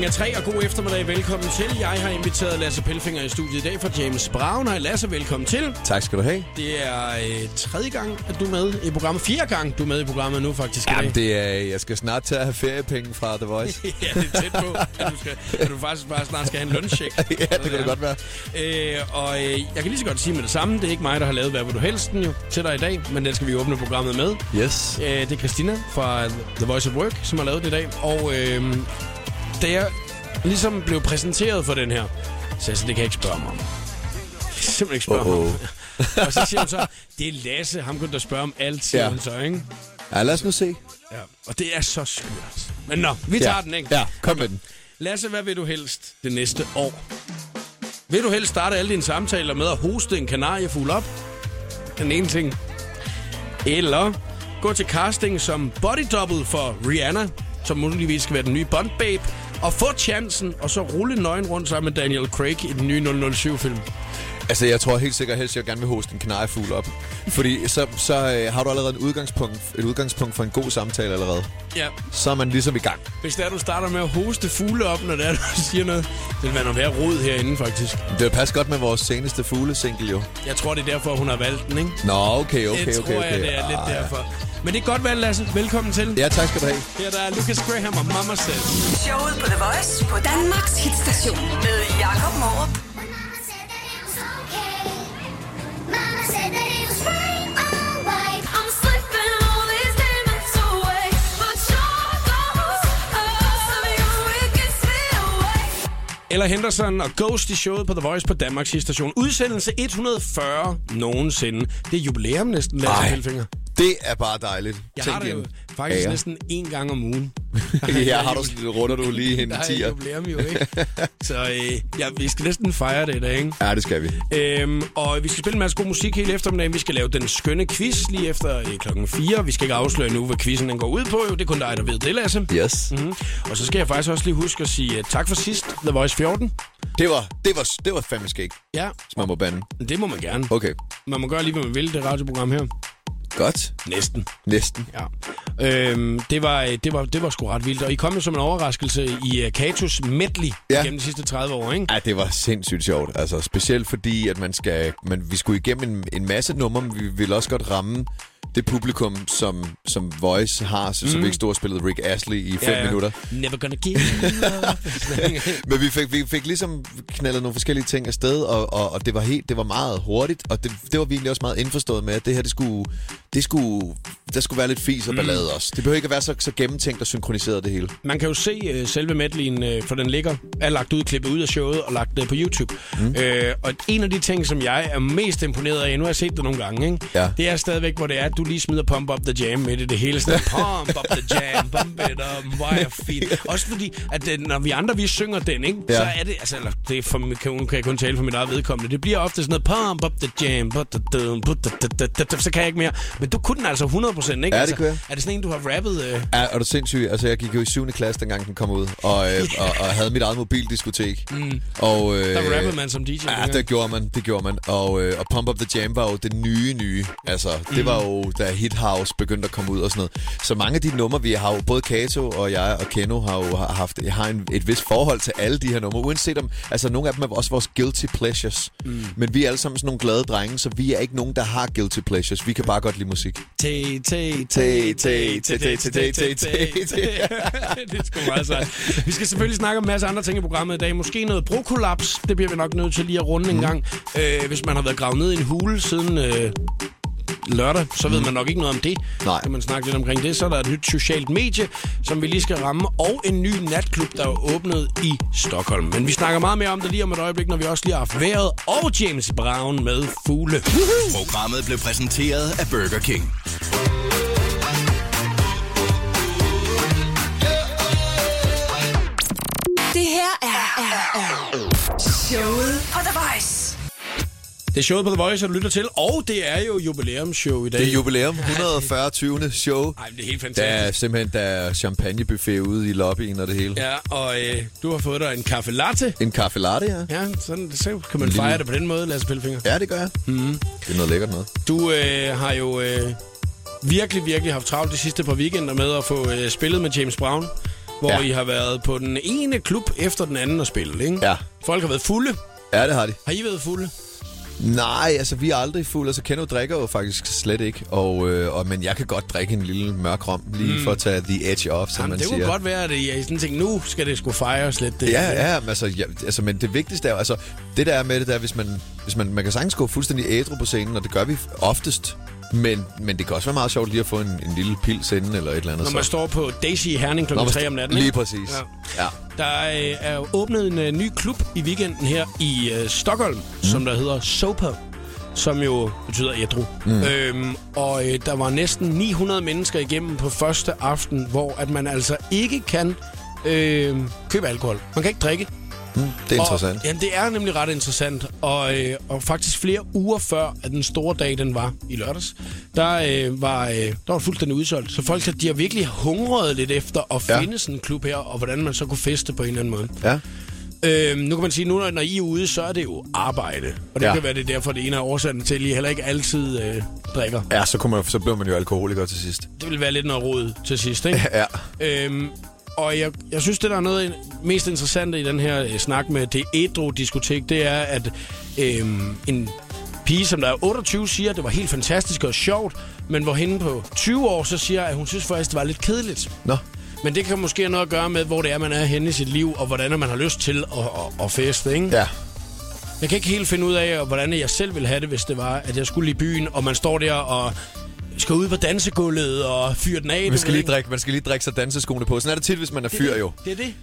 Klokken er tre, og god eftermiddag. Velkommen til. Jeg har inviteret Lasse Pelfinger i studiet i dag fra James Brown. Hej Lasse, velkommen til. Tak skal du have. Det er øh, tredje gang, at du er med i programmet. Fire gang, du er med i programmet nu faktisk i dag. Jamen, det er, jeg skal snart til at have feriepenge fra The Voice. ja, det er tæt på, at du, skal, at du faktisk bare snart skal have en løncheck. ja, det kan det godt være. Øh, og øh, jeg kan lige så godt sige med det samme. Det er ikke mig, der har lavet Hvad vil du helst jo, til dig i dag, men den skal vi åbne programmet med. Yes. Øh, det er Christina fra The Voice of Work, som har lavet det i dag. Og øh, da jeg ligesom blev præsenteret for den her, så jeg det kan jeg ikke spørge mig om. Jeg kan simpelthen ikke spørge mig om. og så siger hun så, det er Lasse, ham kunne der spørge om alt, siger Ja. hun så, ikke? Ja, lad os nu se. Ja. Og det er så skørt. Men nå, vi tager ja. den, ikke? Ja, kom med den. Lasse, hvad vil du helst det næste år? Vil du helst starte alle dine samtaler med at hoste en kanariefugl op? Den ene ting. Eller gå til casting som body double for Rihanna, som muligvis skal være den nye Bond Babe, og få chancen, og så rulle nøgen rundt sammen med Daniel Craig i den nye 007-film. Altså, jeg tror helt sikkert helst, at jeg gerne vil hoste en kanariefugl op. Fordi så, så øh, har du allerede en udgangspunkt, et udgangspunkt for en god samtale allerede. Ja, Så er man ligesom i gang. hvis det er, du starter med at hoste fugle op, når det er, du siger noget, det vil være noget værd rod herinde, faktisk. Det vil passe godt med vores seneste fuglesingle, jo. Jeg tror, det er derfor, hun har valgt den, ikke? Nå, okay, okay, det okay. tror okay. jeg, det er lidt Ah, ja. Men det er godt valgt, Lasse. Velkommen til. Ja, tak skal du have. Her der er Lucas Graham og Mama Said. Showet på The Voice på Danmarks hitstation med Jakob Morup. Mama said that it was okay. Mama said that it was fine, alright. I'm slipping all these demons away, but your ghost of you, it gets me away. Eller Henderson og Ghost i showet på The Voice på Danmarks station. Udsendelse 140 nogensinde. Det er jubilæum næsten, Lasse Ej. Det er bare dejligt. Jeg Tænk har det jo faktisk Ja. næsten én gang om ugen. ja, har du sådan, runder du lige hen i Der er 10'er. jo, ikke? Så øh, ja, vi skal næsten fejre det i dag, ikke? Ja, det skal vi. Øhm, og vi skal spille en masse god musik hele eftermiddagen. Vi skal lave den skønne quiz lige efter øh, klokken 4. Vi skal ikke afsløre nu, hvad quizzen den går ud på. Jo. Det er kun dig, der ved det, Lasse. Yes. Mm. Og så skal jeg faktisk også lige huske at sige uh, tak for sidst, The Voice 14. Det var, det var, det var fandme skægt, Ja, hvis man må bande. det må man gerne. Okay. Man må gøre lige, hvad man vil, det radioprogram her. Godt. Næsten. Næsten. Ja. Øhm, det, var, det, var, det var sgu ret vildt. Og I kom jo som en overraskelse i uh, Katos medley. Ja. gennem de sidste 30 år, ikke? Ja, det var sindssygt sjovt. Altså, specielt fordi, at man skal, man, vi skulle igennem en, en masse numre, men vi ville også godt ramme det publikum, som, som Voice har, så, mm. så vi ikke stod og spillede Rick Astley i fem ja, ja. minutter. Never gonna give. Men vi fik, vi fik ligesom knaldet nogle forskellige ting afsted, og, og, og det var helt, det var meget hurtigt, og det, det var vi egentlig også meget indforstået med, at det her, det skulle, det skulle, der skulle være lidt fis og ballade også. Det behøver ikke at være så, så gennemtænkt og synkroniseret det hele. Man kan jo se uh, selve medleyen, uh, for den ligger, er lagt ud, klippet ud af showet og lagt uh, på YouTube. Mm. Uh, og en af de ting, som jeg er mest imponeret af, nu har jeg set det nogle gange, ikke? Ja. det er stadigvæk, hvor det er, at du lige smider Pump Up The Jam midt i det hele. Sådan, pump Up The Jam, pump it up, wire feet. Også fordi, at uh, når vi andre, vi synger den, ikke? Ja. så er det, altså, eller, det er for, kan, kan jeg kun tale for mit eget vedkommende, det bliver ofte sådan noget, pump up the jam, så kan jeg ikke mere. Men du kunne den altså 100%, ikke? Ja, det altså, kunne jeg. Er det sådan en, du har rappet? Uh... Ja, er du sindssyg? Altså, jeg gik jo i 7. klasse, dengang den kom ud, og, øh, og, og havde mit eget mobildiskotek. Mm. Og, øh, Der rappede man som DJ. Ja, det gjorde man, det gjorde man. Og, øh, og Pump Up The Jam var jo det nye nye. Altså, det var jo, da Hit House begyndte at komme ud og sådan noget. Så mange af de numre, vi har jo, både Kato og jeg og Keno har jo haft har en, et vist forhold til alle de her numre. Uanset om, altså nogle af dem er også vores guilty pleasures. Mm. Men vi er alle sammen sådan nogle glade drenge, så vi er ikke nogen, der har guilty pleasures. Vi kan bare godt lide musik. Te, Te, te, te, te, te, te, te, te, te. Det er sgu meget sejt. Vi skal selvfølgelig snakke om en masse andre ting i programmet i dag. Måske noget brokolaps. Det bliver vi nok nødt til lige at runde en gang. Øh, hvis man har været gravet ned i en hule siden... Lørdag, så ved man nok ikke noget om det. Nej. Kan man snakke lidt omkring det. Så er der et nyt socialt medie, som vi lige skal ramme, og en ny natklub, der er åbnet i Stockholm. Men vi snakker meget mere om det lige om et øjeblik, når vi også lige har haft vejret og James Brown med fugle. Programmet blev præsenteret af Burger King. Det her er, er, er showet på The Voice. Det er showet på The Voice, du lytter til, og det er jo jubilæumsshow i dag. Det er jubilæum, 140. 20. show. Ej, men det er helt Der fantastisk. er simpelthen der er champagnebuffet ude i lobbyen og det hele. Ja, og øh, du har fået dig en kaffe latte. En kaffe latte, ja. Ja, sådan, så kan man En fejre lille- det på den måde, Lasse Pelfinger. Ja, det gør jeg. Mm. Det er noget lækkert noget. Du øh, har jo øh, virkelig, virkelig haft travlt de sidste par weekender med at få øh, spillet med James Brown. hvor Ja. I har været på den ene klub efter den anden at spille, ikke? Ja. Folk har været fulde. Ja, det har de. Har I været fulde? Nej, altså vi er aldrig fulde. Altså Keno drikker jo faktisk slet ikke. Og, øh, og, men jeg kan godt drikke en lille mørk rom, lige mm. for at tage the edge off, som Jamen, man det siger. kunne godt være, at I er sådan tænkt, nu skal det sgu fejres lidt. Det, Ja, ja, men altså, ja, altså, men det vigtigste er jo, altså, det der er med det, der, hvis man, hvis man, man kan sagtens gå fuldstændig ædru på scenen, og det gør vi oftest, men, men det kan også være meget sjovt lige at få en, en lille pils inden, eller et eller andet. Når man så. står på Daisy i Herning kl. Når man 3 st- om natten. Lige ikke? præcis. Ja. Ja. Der øh, er jo åbnet en øh, ny klub i weekenden her i øh, Stockholm, mm. som der hedder Soper, som jo betyder ædru. Mm. Øhm, og øh, der var næsten 900 mennesker igennem på første aften, hvor at man altså ikke kan øh, købe alkohol. Man kan ikke drikke. Mm, det er interessant. Og, ja, det er nemlig ret interessant. Og, øh, og faktisk flere uger før, at den store dag, den var i lørdags, der, øh, var, øh, der var fuldstændig udsolgt. Så folk de har virkelig hungret lidt efter at Ja. finde sådan en klub her, og hvordan man så kunne feste på en eller anden måde. Ja. Øhm, nu kan man sige, nu når- når I er ude, så er det jo arbejde. Og det Ja. kan være det er derfor, det ene af årsagen til, at I heller ikke altid øh, drikker. Ja, så, kunne man, så blev man jo alkoholiker til sidst. Det vil være lidt noget råd til sidst, ikke? Ja. Øhm, og jeg, jeg synes, det der er noget mest interessante i den her øh, snak med det ædru-diskotek, det er, at øhm, en pige, som der er 28, siger, at det var helt fantastisk og sjovt, men hvor hende på 20 år så siger, at hun synes faktisk, det var lidt kedeligt. Nå. Men det kan måske have noget at gøre med, hvor det er, man er henne i sit liv, og hvordan man har lyst til at, at, at feste, ikke? Ja. Jeg kan ikke helt finde ud af, hvordan jeg selv ville have det, hvis det var, at jeg skulle i byen, og man står der og skal ud på dansegulvet og fyre den af. Man skal, lige ikke? drikke, man skal lige drikke sig danseskoene på. Sådan er det tit, hvis man er fyr jo. Det er det.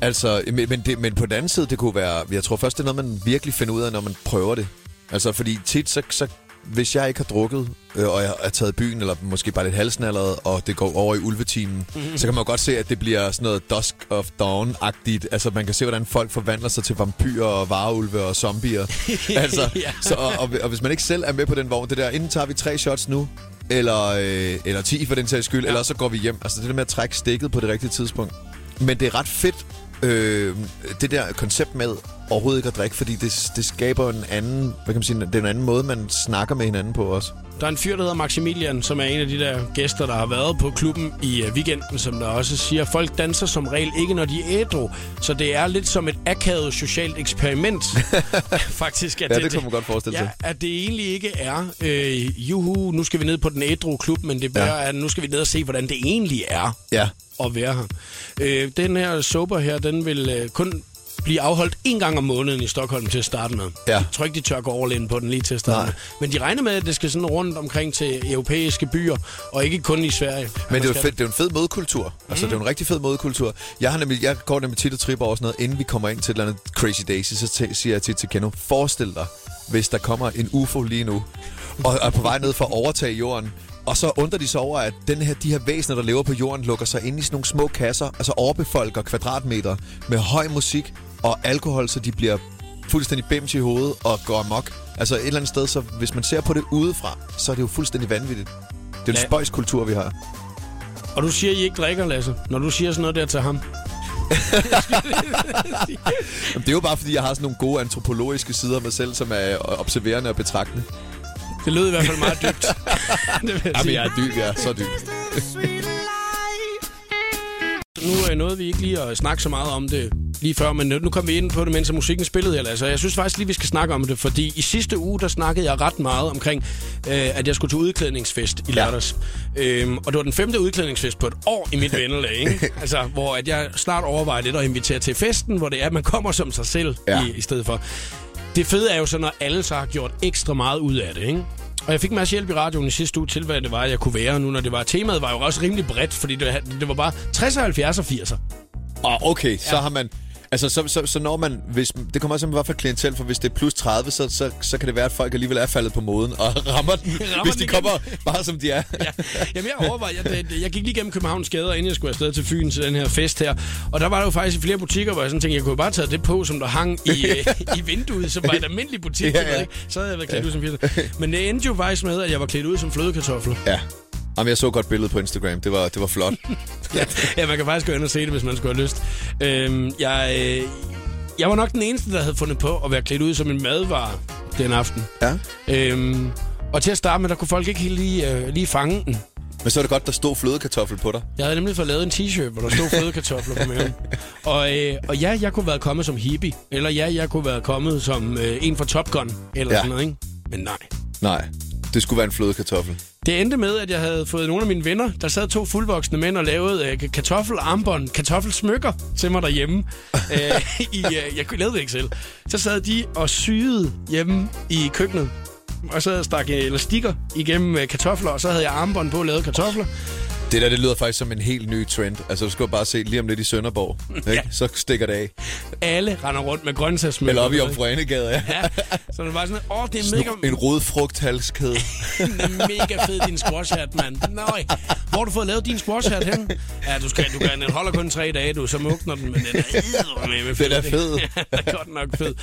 Altså, men, men, det, men på den anden side, det kunne være... Jeg tror først, det er noget, man virkelig finder ud af, når man prøver det. Altså, fordi tit, så, så hvis jeg ikke har drukket, øh, og jeg er taget byen, eller måske bare lidt halsnallet, og det går over i ulvetimen, mm-hmm. så kan man jo godt se, at det bliver sådan noget Dusk of Dawn-agtigt. Altså, man kan se, hvordan folk forvandler sig til vampyrer og vareulve og zombier. altså, Ja. så, og, og, og hvis man ikke selv er med på den vogn, det der, inden tager vi tre shots nu, eller, øh, eller 10 for den sags skyld, ja. eller så går vi hjem. Altså det der med at trække stikket på det rigtige tidspunkt. Men det er ret fedt, øh, det der koncept med overhovedet ikke at drikke, fordi det, det skaber en anden, hvad kan man sige, det er en anden måde, man snakker med hinanden på også. Der er en fyr, der hedder Maximilian, som er en af de der gæster, der har været på klubben i uh, weekenden, som der også siger, folk danser som regel ikke, når de er ædru. Så det er lidt som et akavet socialt eksperiment. Faktisk. At Ja, det kunne man godt forestille ja, sig. at det egentlig ikke er, øh, juhu, nu skal vi ned på den ædru klub, men det er, Ja. ja. at nu skal vi ned og se, hvordan det egentlig er Ja. at være her. Øh, den her sober her, den vil øh, kun blive afholdt en gang om måneden i Stockholm til at starte med. Ja. Jeg tror ikke, de tør gå all in på den lige til at starte Nej. med. Men de regner med, at det skal sådan rundt omkring til europæiske byer, og ikke kun i Sverige. Men det er, fedt, det er en fed modkultur. Altså, det er en rigtig fed modkultur. Jeg, har nemlig, jeg går nemlig tit og tripper over sådan noget, inden vi kommer ind til et eller andet Crazy Daisy, så siger jeg tit til Keno, forestil dig, hvis der kommer en UFO lige nu, og er på vej ned for at overtage jorden, og så undrer de sig over, at den her, de her væsener, der lever på jorden, lukker sig ind i sådan nogle små kasser, altså overbefolker kvadratmeter med høj musik og alkohol, så de bliver fuldstændig bims i hovedet og går amok. Altså et eller andet sted, så hvis man ser på det udefra, så er det jo fuldstændig vanvittigt. Det er en Ja. spøjskultur, vi har. Og du siger, at I ikke drikker, Lasse, når du siger sådan noget der til ham. Det er jo bare, fordi jeg har sådan nogle gode antropologiske sider af mig selv, som er observerende og betragtende. Det lød i hvert fald meget dybt. det vil jeg Jamen, sige. jeg er dyb, er så dyb. Nu er noget, vi ikke lige at snakke så meget om det lige før, men nu kom vi ind på det, mens musikken spillede her. Altså, jeg synes faktisk lige, vi skal snakke om det, fordi i sidste uge, der snakkede jeg ret meget omkring, øh, at jeg skulle til udklædningsfest i Ja. lørdags. Øhm, og det var den femte udklædningsfest på et år i mit vennelag, ikke? Altså, hvor at jeg snart overvejer lidt at invitere til festen, hvor det er, at man kommer som sig selv Ja. ja. i, i stedet for. Det fede er jo så, når alle så har gjort ekstra meget ud af det, ikke? Og jeg fik en masse hjælp i radioen i sidste uge til, hvad det var, jeg kunne være nu, når det var. Temaet var jo også rimelig bredt, fordi det, det var bare 60, 70 og 80'er. Og okay, så har man... Altså, så, så, så når man... Hvis, det kommer også hvad for klientel, for hvis det er plus 30, så, så, så kan det være, at folk alligevel er faldet på moden og rammer den, Rammer hvis den de igen. kommer bare som de er. ja. Jamen, jeg overvejer, jeg, jeg, gik lige gennem Københavns gader, inden jeg skulle afsted til Fyn til den her fest her. Og der var der jo faktisk flere butikker, hvor jeg sådan tænkte, jeg kunne bare tage det på, som der hang i, øh, i vinduet, som var et almindeligt butik. Ja, Ja? Så havde jeg været klædt ud som 80'er. Men det endte jo faktisk med, at jeg var klædt ud som flødekartofler. Ja. Jamen, jeg så godt billede på Instagram. Det var, det var flot. ja, ja, man kan faktisk gå ind og se det, hvis man skulle have lyst. Øhm, jeg, øh, jeg var nok den eneste, der havde fundet på at være klædt ud som en madvare den aften. Ja. Øhm, og til at starte med, der kunne folk ikke helt lige, øh, lige fange den. Men så er det godt, der stod flødekartoffel på dig. Jeg havde nemlig fået lavet en t-shirt, hvor der stod flødekartofler på maven. Og, øh, og ja, jeg kunne være kommet som hippie. Eller ja, jeg kunne være kommet som øh, en fra Top Gun. Eller Ja. sådan noget, ikke? Men nej. Nej, det skulle være en flødekartoffel. Det endte med, at jeg havde fået nogle af mine venner, der sad to fuldvoksne mænd og lavede øh, kartoffelarmbånd, kartoffelsmykker til mig derhjemme. øh, i, øh, jeg lavede det ikke selv. Så sad de og syede hjemme i køkkenet. Og så stak jeg elastikker igennem øh, kartofler, og så havde jeg armbånd på og lavede kartofler. Det der, det lyder faktisk som en helt ny trend. Altså, du skal bare se lige om lidt i Sønderborg. Ikke? Så stikker det af. Alle render rundt med grøntsagsmykker. Eller op i Omforenegade, ja. Ja, så det var sådan, åh, det er mega, En rodfrugthalskæde. mega fed, din squash hat, mand. Nøj, hvor har du fået lavet din squash hat hen? Ja, du, skal, du kan, den holder kun tre dage, du, så mugner den, men den er eddermame fed. Den er fed. Ja, den er godt nok fed.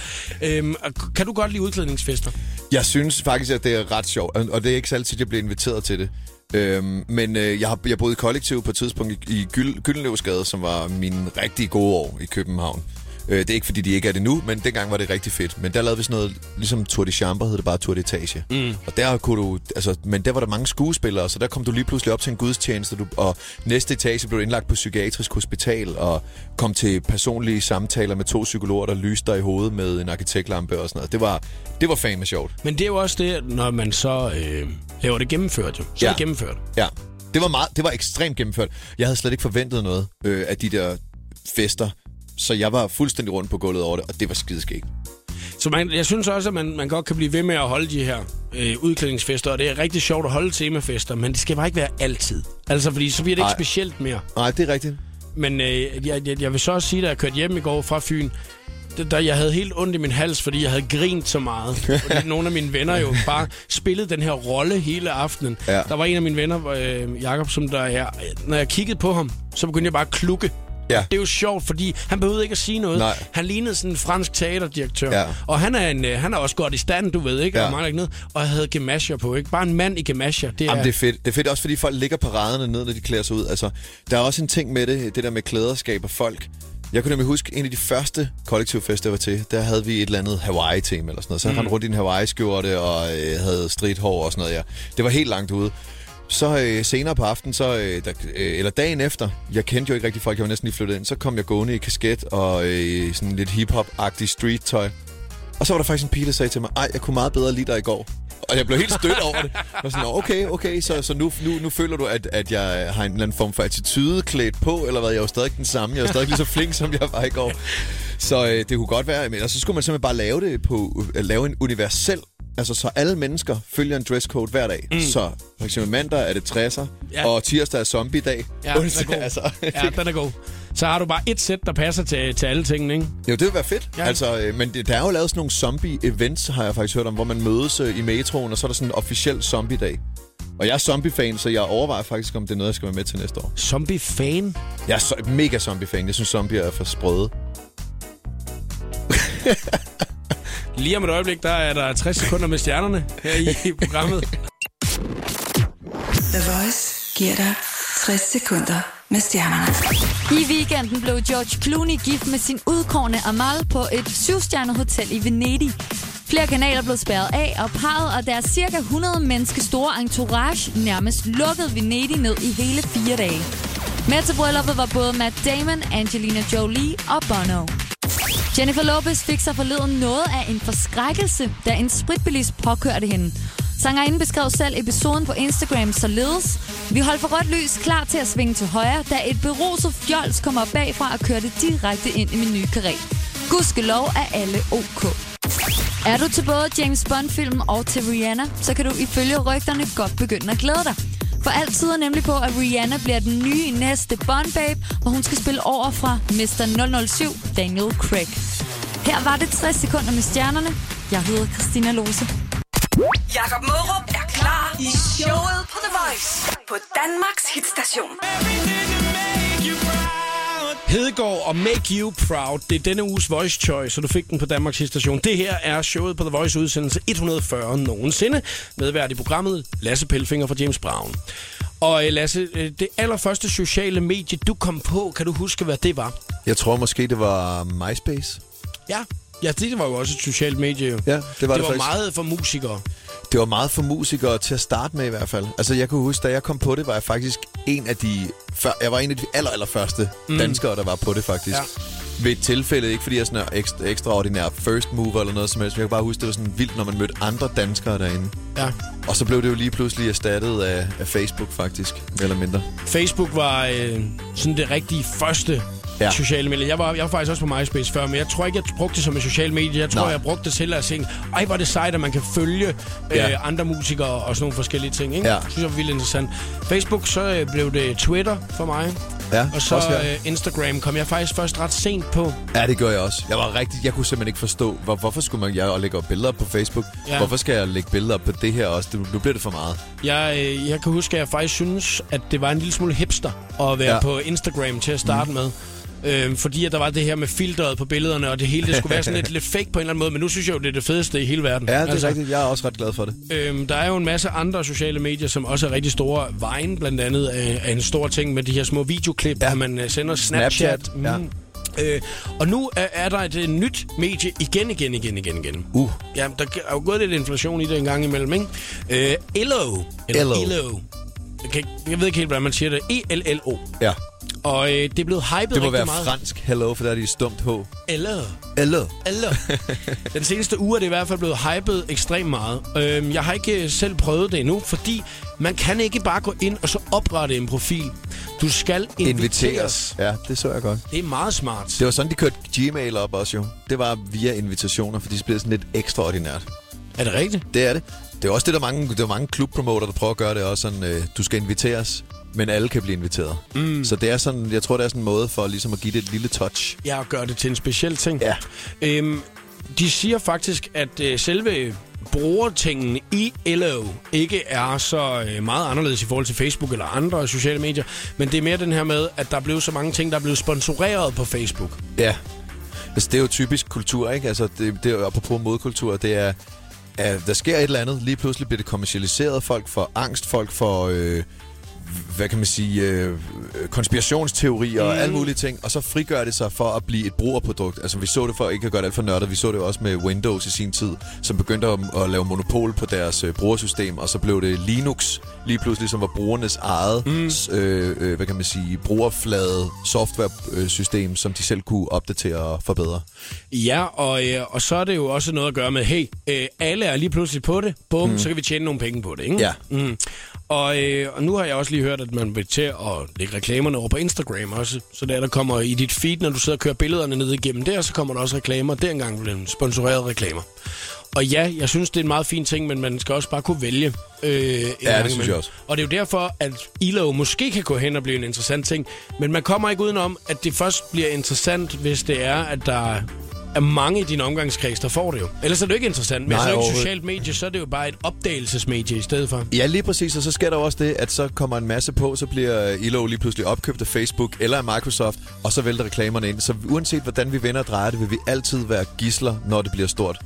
Øhm, kan du godt lide udklædningsfester? Jeg synes faktisk, at det er ret sjovt, og- og det er ikke så altid, jeg bliver inviteret til det. Øhm, men øh, jeg har jeg boede i kollektiv på et tidspunkt i, i Gyld, Gyldenløvsgade, som var min rigtig gode år i København. Øh, det er ikke, fordi de ikke er det nu, men dengang var det rigtig fedt. Men der lavede vi sådan noget, ligesom Tour de Chambre hed det bare Tour d'Etage. Mm. Og der kunne du, altså, men der var der mange skuespillere, så der kom du lige pludselig op til en gudstjeneste, du, og næste etage blev indlagt på psykiatrisk hospital, og kom til personlige samtaler med to psykologer, der lyste dig i hovedet med en arkitektlampe og sådan noget. Det var, det var fandme sjovt. Men det er jo også det, når man så øh, laver det gennemført, jo. Så ja. Ja. det gennemført. Ja, det var, meget, det var ekstremt gennemført. Jeg havde slet ikke forventet noget øh, af de der fester, så jeg var fuldstændig rundt på gulvet over det, og det var skideskægt. Så man, jeg synes også, at man, man godt kan blive ved med at holde de her øh, udklædningsfester, og det er rigtig sjovt at holde temafester, men det skal bare ikke være altid. Altså, fordi så bliver det ikke Nej. specielt mere. Nej, det er rigtigt. Men øh, jeg, jeg, jeg vil så også sige, da jeg kørte hjem i går fra Fyn, der, jeg havde helt ondt i min hals, fordi jeg havde grint så meget. Fordi nogle af mine venner jo bare spillede den her rolle hele aftenen. Ja. Der var en af mine venner, øh, Jakob, som der er... Når jeg kiggede på ham, så begyndte jeg bare at klukke. Ja. Det er jo sjovt, fordi han behøvede ikke at sige noget. Nej. Han lignede sådan en fransk teaterdirektør. Ja. Og han er, en, øh, han er også godt i stand, du ved, ikke? Ja. Og ikke noget. Og jeg havde gemasher på, ikke? Bare en mand i gemasher. Det er, Jamen, det er fedt. Det er fedt også, fordi folk ligger paraderne ned, når de klæder sig ud. Altså, der er også en ting med det, det der med klæder skaber folk. Jeg kunne nemlig huske, en af de første kollektivfester, jeg var til, der havde vi et eller andet Hawaii-tema eller sådan noget. Så jeg mm. rundt i en Hawaii-skjorte og øh, havde stridthår og sådan noget. Ja. Det var helt langt ude. Så øh, senere på aftenen, så, øh, der, øh, eller dagen efter, jeg kendte jo ikke rigtig folk, jeg var næsten lige flyttet ind, så kom jeg gående i kasket og øh, sådan lidt hip-hop-agtig street-tøj. Og så var der faktisk en pige, der sagde til mig, ej, jeg kunne meget bedre lide dig i går. Og jeg blev helt stødt over det. Var sådan, "Nå, okay, okay, så, så nu, nu, nu føler du, at, at jeg har en eller anden form for attitude klædt på, eller hvad? Jeg er jo stadig den samme. Jeg er stadig lige så flink, som jeg var i går. Så øh, det kunne godt være, men og så skulle man simpelthen bare lave det på, øh, lave en universel Altså, så alle mennesker følger en dresscode hver dag. Mm. Så for eksempel mandag er det 60'er, Ja. og tirsdag er zombie-dag. Ja, den er Onsdag, god. altså, ja, den er god. Så har du bare et sæt, der passer til, til alle tingene, ikke? Jo, det vil være fedt. Ja. Altså, øh, men det, der er jo lavet sådan nogle zombie-events, har jeg faktisk hørt om, hvor man mødes øh, i metroen, og så er der sådan en officiel zombie-dag. Og jeg er zombie-fan, så jeg overvejer faktisk, om det er noget, jeg skal være med til næste år. Zombie-fan? Jeg er så, mega zombie-fan. Jeg synes, zombier er for sprøde. Lige om et øjeblik, der er der 60 sekunder med stjernerne her i, i programmet. The Voice giver dig 60 sekunder med stjernerne. I weekenden blev George Clooney gift med sin udkårne Amal på et syvstjernet hotel i Venedig. Flere kanaler blev spærret af, og parret og deres cirka 100 menneske store entourage nærmest lukkede Venedig ned i hele fire dage. Med til brylluppet var både Matt Damon, Angelina Jolie og Bono. Jennifer Lopez fik sig forleden noget af en forskrækkelse, da en spritbilist påkørte hende. Sangerinden beskrev selv episoden på Instagram således. Vi holdt for rødt lys klar til at svinge til højre, da et beruset fjols kommer bagfra og kørte direkte ind i min nye karé. Gudskelov er alle ok. Er du til både James Bond-filmen og til Rihanna, så kan du ifølge rygterne godt begynde at glæde dig. For alt tyder nemlig på, at Rihanna bliver den nye næste Bond-babe, hvor hun skal spille over fra Mr. 007, Daniel Craig. Her var det 60 sekunder med stjernerne. Jeg hedder Christina Lose. Jakob Mørup er klar i showet på The Voice på Danmarks hitstation. Hedegaard og Make You Proud. Det er denne uges Voice Choice, så du fik den på Danmarks station. Det her er showet på The Voice udsendelse 140 nogensinde. Medvært i programmet Lasse Pelfinger fra James Brown. Og øh, Lasse, øh, det allerførste sociale medie, du kom på, kan du huske, hvad det var? Jeg tror måske, det var MySpace. Ja. Ja, det var jo også et socialt medie. jo. Ja, det var det det var faktisk. meget for musikere. Det var meget for musikere til at starte med i hvert fald. Altså jeg kunne huske, da jeg kom på det, var jeg faktisk en af de... Før, jeg var en af de aller, aller første mm. danskere, der var på det faktisk. Ja. Ved et tilfælde, ikke fordi jeg er sådan en ekstra, ekstraordinær first mover eller noget som helst, jeg kan bare huske, det var sådan vildt, når man mødte andre danskere derinde. Ja. Og så blev det jo lige pludselig erstattet af, af Facebook faktisk, mere eller mindre. Facebook var øh, sådan det rigtige første ja. Sociale medier. Jeg var, jeg var faktisk også på MySpace før, men jeg tror ikke, jeg brugte det som et socialt medie. Jeg tror, Nej. jeg brugte det til at tænke, ej, hvor er det sejt, at man kan følge øh, Ja. andre musikere og sådan nogle forskellige ting. Ikke? Ja. Det synes jeg var vildt interessant. Facebook, så øh, blev det Twitter for mig. Ja, Og så øh, Instagram kom jeg faktisk først ret sent på. Ja, det gør jeg også. Jeg var rigtig, jeg kunne simpelthen ikke forstå, hvor, hvorfor skulle man jeg lægge billeder op på Facebook? Ja. Hvorfor skal jeg lægge billeder op på det her også? Det, nu bliver det for meget. Jeg, øh, jeg kan huske, at jeg faktisk synes, at det var en lille smule hipster at være. Ja. på Instagram til at starte mm. med. Øhm, fordi at der var det her med filteret på billederne, og det hele det skulle være sådan lidt, lidt fake på en eller anden måde. Men nu synes jeg jo, det er det fedeste i hele verden. Ja, det er altså, rigtigt. Jeg er også ret glad for det. Øhm, der er jo en masse andre sociale medier, som også er rigtig store. Vine blandt andet er, er en stor ting med de her små videoklip, ja. Man øh, sender Snapchat. Snapchat, ja. Øh, og nu er, er der et, øh, nyt medie igen, igen, igen, igen, igen. Uh. Ja, der er jo gået lidt inflation i det en gang imellem, ikke? Øh, Ello. Eller Ello. Ello. Jeg, kan, jeg ved ikke helt, hvordan man siger det. E-L-L-O. Ja. Og øh, det er blevet hypet Det må være meget. fransk hello, for der er de stumt H. Ello. Hello. Eller. Den seneste uge er det i hvert fald blevet hypet ekstremt meget. Øhm, jeg har ikke øh, selv prøvet det endnu, fordi man kan ikke bare gå ind og så oprette en profil. Du skal inviteres. Inviteres. Ja, det så jeg godt. Det er meget smart. Det var sådan, de kørte Gmail op også jo. Det var via invitationer, for de spillede sådan lidt ekstraordinært. Er det rigtigt? Det er det. Det er også det, der er mange, det er mange klubpromoter, der prøver at gøre det også sådan, øh, du skal inviteres, men alle kan blive inviteret. Mm. Så det er sådan, jeg tror, det er sådan en måde for ligesom at give det et lille touch. Ja, og gøre det til en speciel ting. Ja. Øhm, de siger faktisk, at øh, selve brugertingen i Ello ikke er så øh, meget anderledes i forhold til Facebook eller andre sociale medier, men det er mere den her med, at der er blevet så mange ting, der er blevet sponsoreret på Facebook. Ja. Altså, det er jo typisk kultur, ikke? Altså, det, det er apropos modkultur, det er, at der sker et eller andet, lige pludselig bliver det kommercialiseret, folk får angst, folk får, øh, hvad kan man sige, øh, konspirationsteorier mm. og alle mulige ting, og så frigør det sig for at blive et brugerprodukt. Altså, vi så det for ikke at gøre det alt for nørdet, vi så det også med Windows i sin tid, som begyndte at, at lave monopol på deres øh, brugersystem, og så blev det Linux lige pludselig, som var brugernes eget, mm. øh, øh, hvad kan man sige, brugerflade software-system, som de selv kunne opdatere og forbedre. Ja, og, øh, og så er det jo også noget at gøre med, hey, øh, alle er lige pludselig på det, bum, mm. så kan vi tjene nogle penge på det, ikke? Ja. Mm. Og, øh, og nu har jeg også lige hørt, at man vil til at lægge reklamerne over på Instagram også. Så der, der kommer i dit feed, når du sidder og kører billederne ned igennem der, så kommer der også reklamer. Det er engang blevet sponsorerede reklamer. Og ja, jeg synes, det er en meget fin ting, men man skal også bare kunne vælge. Øh, en det synes jeg også. Og det er jo derfor, at ELO måske kan gå hen og blive en interessant ting. Men man kommer ikke udenom, at det først bliver interessant, hvis det er, at der er mange i din omgangskreds, der får det jo. Ellers er det jo ikke interessant. Men Nej, så er det jo ikke socialt medie, så er det jo bare et opdagelsesmedie i stedet for. Ja, lige præcis, og så sker der også det, at så kommer en masse på, så bliver Ilo lige pludselig opkøbt af Facebook eller af Microsoft, og så vælter reklamerne ind. Så uanset hvordan vi vender og drejer det, vil vi altid være gisler, når det bliver stort.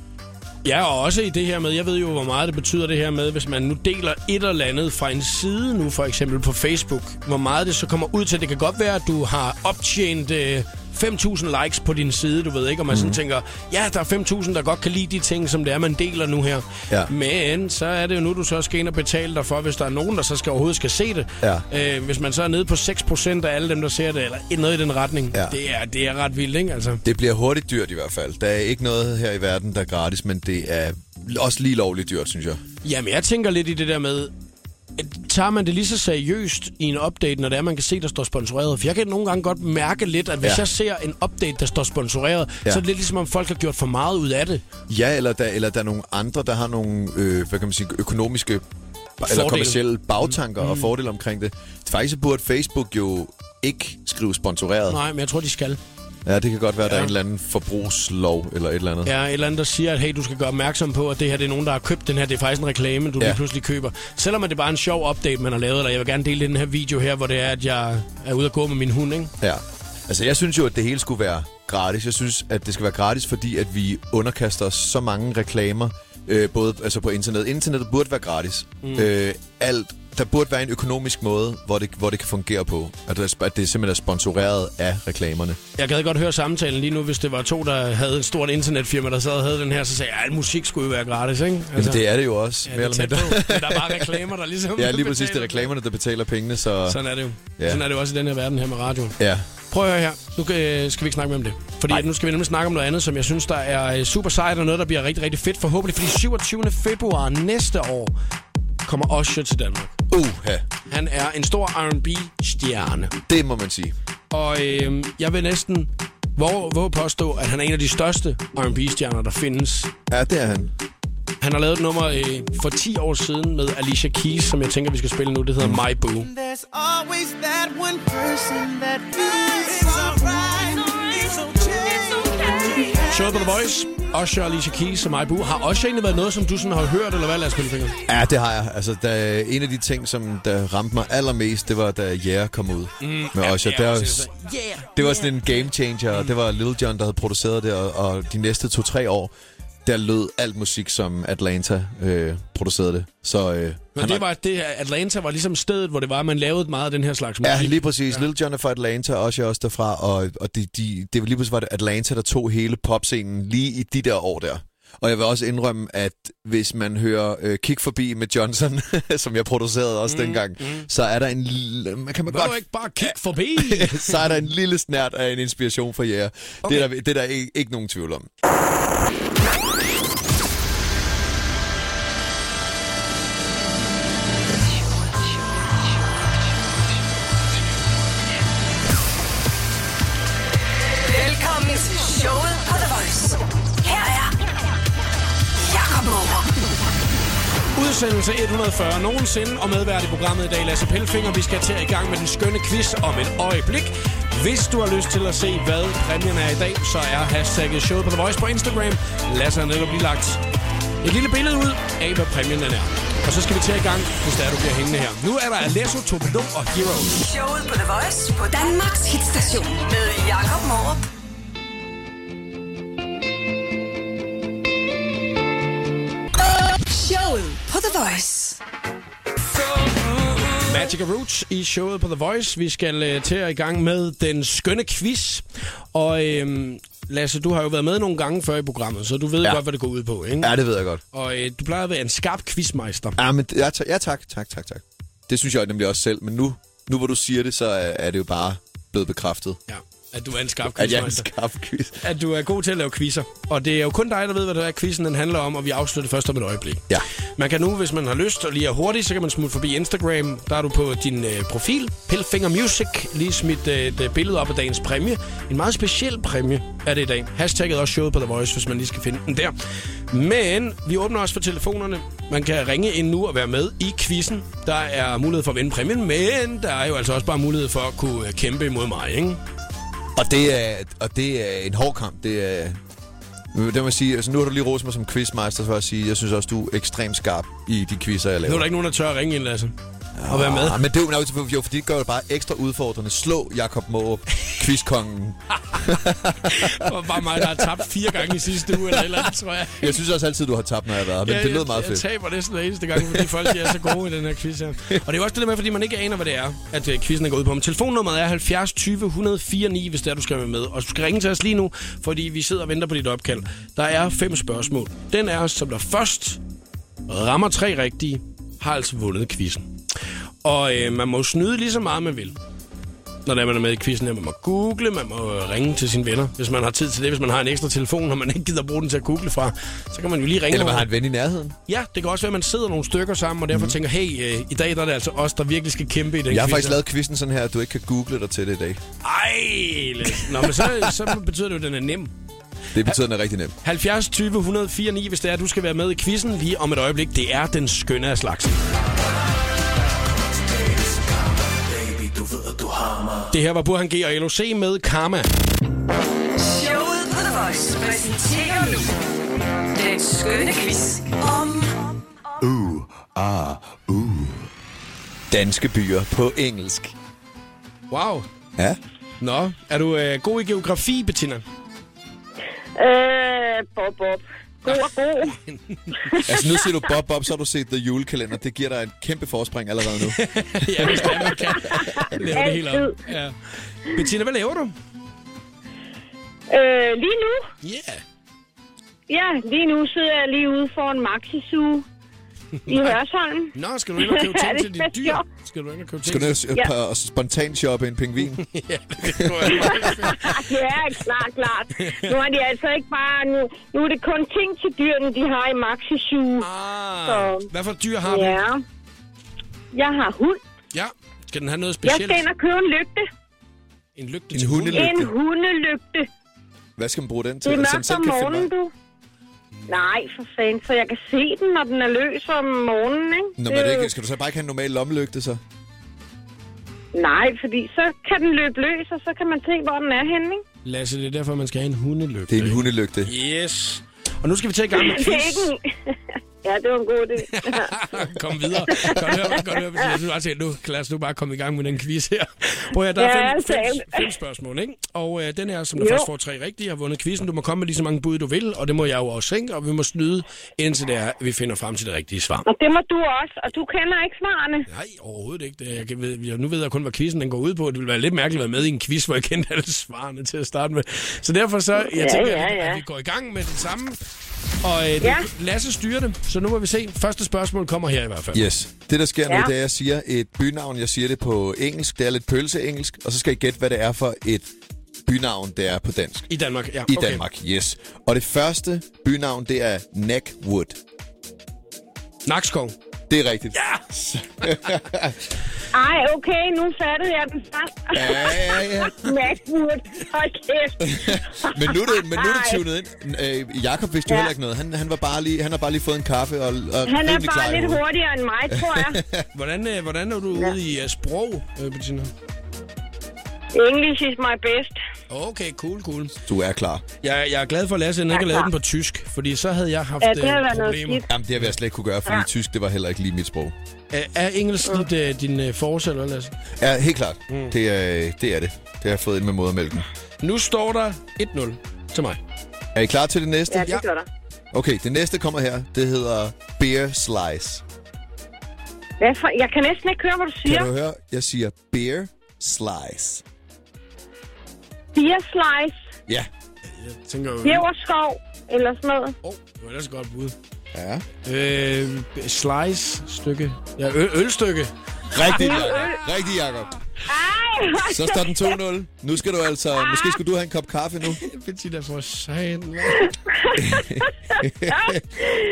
Ja, og også i det her med, jeg ved jo, hvor meget det betyder det her med, hvis man nu deler et eller andet fra en side nu, for eksempel på Facebook, hvor meget det så kommer ud til. Det kan godt være, at du har optjent øh, 5.000 likes på din side, du ved ikke, og man mm. sådan tænker, ja, der er 5.000, der godt kan lide de ting, som det er, man deler nu her. Ja. Men så er det jo nu, du så skal ind og betale dig for, hvis der er nogen, der så skal overhovedet skal se det. Ja. Øh, hvis man så er nede på 6% af alle dem, der ser det, eller noget i den retning, Ja. det, er, det er ret vildt, ikke? Altså. Det bliver hurtigt dyrt i hvert fald. Der er ikke noget her i verden, der er gratis, men det er også lige lovligt dyrt, synes jeg. Jamen, jeg tænker lidt i det der med, tager man det lige så seriøst i en update, når det er, man kan se, der står sponsoreret? For jeg kan nogle gange godt mærke lidt, at hvis Ja. jeg ser en update, der står sponsoreret, Ja. så er det lidt ligesom, om folk har gjort for meget ud af det. Ja, eller der, eller der er nogle andre, der har nogle øh, hvad kan man sige, økonomiske eller Fordele. kommersielle bagtanker mm. og fordele omkring det. Faktisk burde Facebook jo ikke skrive sponsoreret. Nej, men jeg tror, de skal. Ja, det kan godt være, at der Ja. er en eller anden forbrugslov eller et eller andet. Ja, et eller andet, der siger, at hey, du skal gøre opmærksom på, at det her det er nogen, der har købt den her. Det er faktisk en reklame, du Ja. lige pludselig køber. Selvom det bare er en sjov update, man har lavet, eller jeg vil gerne dele den her video her, hvor det er, at jeg er ude at gå med min hund, ikke? Ja. Altså, jeg synes jo, at det hele skulle være gratis. Jeg synes, at det skal være gratis, fordi at vi underkaster os så mange reklamer, øh, både altså på internet. Internettet burde være gratis. Mm. Øh, alt der burde være en økonomisk måde, hvor det, hvor det kan fungere på. At det, at det simpelthen er sponsoreret af reklamerne. Jeg gad godt høre samtalen lige nu, hvis det var to, der havde et stort internetfirma, der sad og havde den her, så sagde jeg, at musik skulle jo være gratis, ikke? Altså, det er det jo også, ja, mere det er eller mindre. Men der er bare reklamer, der ligesom Ja, lige præcis. Det er reklamerne, der betaler pengene, så... Sådan er det jo. Ja. Sådan er det jo også i den her verden her med radioen. Ja. Prøv at høre her. Nu øh, skal vi ikke snakke mere om det. Fordi Nej. nu skal vi nemlig snakke om noget andet, som jeg synes, der er øh, super sejt og noget, der bliver rigtig, rigtig fedt. Forhåbentlig, fordi 27. februar næste år kommer Usher til Danmark. Uh, Han er en stor R&B-stjerne. det må man sige. Og øh, jeg vil næsten våge, våge påstå, at han er en af de største R&B-stjerner, der findes. Ja, det er han. Han har lavet et nummer øh, for 10 år siden med Alicia Keys, som jeg tænker, vi skal spille nu. Det hedder My Boo. There's always that one person that feels alright. Showet på The Voice. Usher, Alicia Keys og Boo. Har Usher egentlig været noget, som du sådan har hørt, eller hvad? Lad os spille fingre. Ja, det har jeg. Altså, der, en af de ting, som der ramte mig allermest, det var, da Yeah kom ud mm, med Usher. ja, Der. Yeah, det var sådan en game changer, og det var Lil Jon, der havde produceret det, og, og de næste to-tre år, der lød alt musik, som Atlanta øh, producerede det. Så øh, Men det var, det, Atlanta var ligesom stedet, hvor det var, man lavede meget af den her slags musik. Ja, lige præcis. Ja. Lil Jon er fra Atlanta, og Usher er også derfra, og, og de, de, det var lige pludselig var det Atlanta, der tog hele popscenen lige i de der år der. Og jeg vil også indrømme, at hvis man hører øh, Kig Forbi med Johnson, som jeg producerede også mm, dengang, mm. så er der en lille... Man kan man Vil godt ikke bare kigge forbi? så er der en lille snært af en inspiration for jer. Okay. Det er der, det er der ikke, ikke nogen tvivl om. Udsendelse 140 nogensinde, og medvært i programmet i dag, Lasse Pelfinger. Vi skal til i gang med den skønne quiz om et øjeblik. Hvis du har lyst til at se, hvad præmien er i dag, så er hashtagget showet på The Voice på Instagram. Lasse er netop lige lagt et lille billede ud af, hvad præmien er. Og så skal vi til i gang, hvis der du bliver hængende her. Nu er der Alesso, Tobelo og Heroes. Showet på The Voice på Danmarks hitstation med Jakob Morup. The Voice. Magic of Roots i showet på The Voice. Vi skal øh, til at i gang med den skønne quiz. Og øhm, Lasse, du har jo været med nogle gange før i programmet, så du ved ja. Ja. godt, hvad det går ud på, ikke? Ja, det ved jeg godt. Og øh, du plejer at være en skarp quizmeister. Ja, men, ja, ta- ja tak, tak, tak, tak. Det synes jeg nemlig også selv, men nu, nu hvor du siger det, så er, er det jo bare blevet bekræftet, Ja, at du er en skarp at jeg er en skarp quiz. At du er god til at lave quizzer. Og det er jo kun dig, der ved, hvad det er, quizzen den handler om, og vi afslutter først om et øjeblik. Ja. Man kan nu, hvis man har lyst og lige er hurtig, så kan man smutte forbi Instagram. Der er du på din øh, profil, Pillfinger Music, lige smidt øh, et øh, billede op af dagens præmie. En meget speciel præmie er det i dag. Hashtagget også showet på The Voice, hvis man lige skal finde den der. Men vi åbner også for telefonerne. Man kan ringe ind nu og være med i quizzen. Der er mulighed for at vinde præmien, men der er jo altså også bare mulighed for at kunne øh, kæmpe imod mig, ikke? Og det er, og det er en hård kamp. Det er, det må jeg sige, altså nu har du lige rost mig som quizmeister, så vil jeg sige, jeg synes også, du er ekstremt skarp i de quizzer, jeg laver. Nu er der ikke nogen, der tør at ringe ind, Lasse. Og være med. Ah, men det er jo, nok- jo, fordi det gør det bare ekstra udfordrende. Slå Jakob Måb, quizkongen. Det var bare mig, der har tabt fire gange i sidste uge, eller eller andet, tror jeg. Jeg synes også altid, du har tabt, når jeg har været men Ja, det lød meget jeg, fedt. Jeg taber næsten hver eneste gang, fordi folk er så gode i den her quiz her. Og det er jo også det der med, fordi man ikke aner, hvad det er, at uh, quizzen er gået ud på. Men telefonnummeret er 70 20 104 9, hvis det er, du skal være med. Og du skal ringe til os lige nu, fordi vi sidder og venter på dit opkald. Der er fem spørgsmål. Den er, som der først rammer tre rigtige, har altså vundet quizzen. Og øh, man må snyde lige så meget, man vil når det er, man er med i quizzen her. Man må google, man må ringe til sine venner, hvis man har tid til det. Hvis man har en ekstra telefon, og man ikke gider bruge den til at google fra, så kan man jo lige ringe Eller man over. har en ven i nærheden. Ja, det kan også være, at man sidder nogle stykker sammen, og derfor mm. tænker, hey, øh, i dag der er det altså os, der virkelig skal kæmpe i den Jeg har quiz faktisk her. lavet quizzen sådan her, at du ikke kan google dig til det i dag. Ej. Nå, men så, så betyder det jo, at den er nem. Det betyder, at den er rigtig nem. 70 20 104 9, hvis det er, at du skal være med i quizzen lige om et øjeblik. Det er den skønne af slagsen. Det her var Burhan G og LOC med Karma. Showet på The Voice præsenterer nu den skønne quiz om Danske byer på engelsk. Wow. Ja. Nå, er du øh, god i geografi, Bettina? Øh, Bob, Bob. God og god. Altså, nu siger du Bob Bob, så har du set The Julekalender. Det giver dig et kæmpe forspring allerede nu. ja, hvis det er, man kan lave det helt om. Ja. Bettina, hvad laver du? Øh, lige nu? Ja. Yeah. Ja, lige nu sidder jeg lige ude for en maxi i Hørsholm. Nå, skal du ind og købe ting det til dit dyr? Skal du ind og købe Skal ting du til øh, Ja. ja. spontant shoppe en pingvin? Ja, det kunne fedt. ja, klart, klart. Nu er de altså ikke bare... Nu, nu er det kun ting til dyrene, de har i maxi Ah, Så- hvad for dyr har du? Ja. Jeg har hund. Ja. Skal den have noget Jeg specielt? skal ind og købe en lygte. En lygte En til hundelygte. hunden? En hundelygte. Hvad skal man bruge den til? Det er Så den mørkt om morgenen, du. Nej, for fanden, så jeg kan se den, når den er løs om morgenen, ikke? Nå, men er det ikke, skal du så bare ikke have en normal lommelygte, så? Nej, fordi så kan den løbe løs, og så kan man se, hvor den er henne, ikke? Lasse, det er derfor, man skal have en hundelygte. Det er en hundelygte. Yes. Og nu skal vi til i gang med er quiz. Ja, det var en god idé. Kom videre. Godt høre, godt høre. Jeg synes bare, nu, os nu bare komme i gang med den quiz her. Prøv at, der er Ja, fem, fem, selv. fem spørgsmål, ikke? Og øh, den her, som Jo. først får tre rigtige, har vundet quizzen. Du må komme med lige så mange bud, du vil, og det må jeg jo også, ikke? Og vi må snyde, indtil det er, at vi finder frem til det rigtige svar. og det må du også, og du kender ikke svarene. Nej, overhovedet ikke. Det, jeg, ved, jeg, nu ved jeg kun, hvad quizzen den går ud på. Det ville være lidt mærkeligt at være med i en quiz, hvor jeg kendte alle svarene til at starte med. Så derfor så, jeg Ja, tænker, ja, at, ja. at vi går i gang med det samme. Og øh, det, Ja. Lasse styrer det, så nu må vi se. Første spørgsmål kommer her i hvert fald. Yes. Det, der sker nu, Ja. det er, at jeg siger et bynavn. Jeg siger det på engelsk. Det er lidt pølseengelsk. Og så skal I gætte, hvad det er for et bynavn, det er på dansk. I Danmark, ja. I okay. Danmark, yes. Og det første bynavn, det er Neckwood. Nakskov. Det er rigtigt. Ja. Ej, okay, nu fattede jeg den først. Ja, ja, ja. Macwood, hold kæft. Men nu er det, men nu er det tunet ind. Øh, Jakob vidste jo Ja. heller ikke noget. Han, han, var bare lige, han har bare lige fået en kaffe og, og Han er bare lidt hovedet. hurtigere end mig, tror jeg. Hvordan, øh, hvordan er du ude i uh, sprog, øh, Bettina? English is my best. Okay, cool, cool. Du er klar. Jeg, jeg er glad for, at Lasse ikke har Jeg lavet den på tysk, fordi så havde jeg haft Ja, det øh, noget problemer. skidt. Jamen, det har jeg slet ikke kunne gøre, fordi Ja. tysk, det var heller ikke lige mit sprog. Er, er engelsk dit, øh, din øh, forsætter, Lasse? Ja, helt klart. Mm. Det, er, det er det. Det har jeg fået ind med modermælken. Nu står der 1-0 til mig. Er I klar til det næste? Ja, det gør der. Okay, det næste kommer her. Det hedder Beer Slice. Hvad for? Jeg kan næsten ikke høre, hvad du siger. Kan du høre? Jeg siger Beer Slice. Beer slice, Ja. Jeg tænker jo... peberskov, eller sådan noget. Åh, oh, det var ellers et godt bud. Ja. Øh, slice stykke. Ja, øl, ølstykke. Rigtigt, Jacob. Rigtigt, Jacob. Ej, Så står den 2-0. Nu skal du altså... Måske skal du have en kop kaffe nu. Bettina for satan.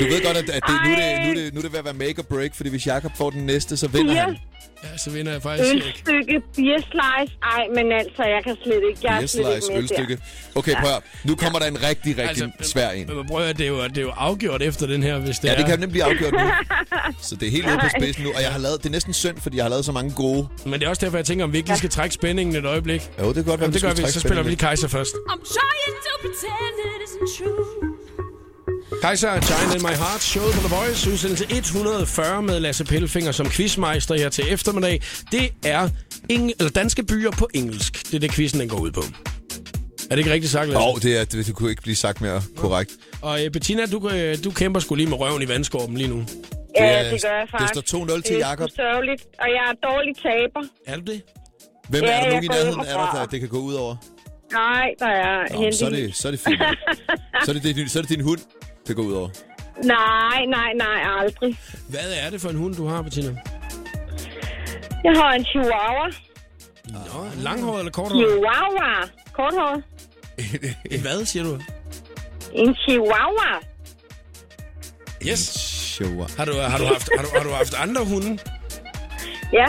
Du ved godt, at, at det, nu, er det, nu, er det, nu er det ved at være make or break, fordi hvis Jacob får den næste, så vinder Beer, han. Ja, så vinder jeg faktisk ikke. ølstykke, beer slice. Ej, men altså, jeg kan slet ikke. Jeg er Beer slet ikke ølstykke. der. Okay, prøv at høre. Nu kommer der en rigtig, rigtig altså, svær en. Men prøv at det er, jo, det er jo afgjort efter den her, hvis det Ja, er. det kan nemlig blive afgjort nu. Så det er helt ude på spidsen nu. Og jeg har lavet, det er næsten synd, fordi jeg har lavet så mange gode. Men det er også derfor, jeg tænker, om vi ikke lige skal trække spændingen et øjeblik. Jo, det kan godt være, Jamen, det gør vi. Så spiller vi lige Kaiser først. I'm trying to pretend it isn't true. Kaiser, Giant in My Heart, showet på The Voice, udsendelse 140 med Lasse Pellefinger som quizmeister her til eftermiddag. Det er eng- eller danske byer på engelsk. Det er det, quizzen den går ud på. Er det ikke rigtigt sagt, Lasse? Åh, oh, det, er, det, det kunne ikke blive sagt mere korrekt. Og øh, Bettina, du, øh, du kæmper sgu lige med røven i vandskorben lige nu. Ja, er- det gør jeg det faktisk. står 2-0 til Det er Jakob. sørgeligt, og jeg er dårlig taber. Er du det? Hvem Ja, er der nogen i nærheden af dig, der det kan gå ud over? Nej, der er Nå, så er det, så er det fint. så, er det, det, så er det din hund, det går ud over. Nej, nej, nej, aldrig. Hvad er det for en hund, du har, Bettina? Jeg har en chihuahua. Nå, langhåret eller korthåret? Chihuahua. Korthåret. En hvad, siger du? En chihuahua. Yes. Shower. Har du, har du, haft, har du, har du haft andre hunde? Ja.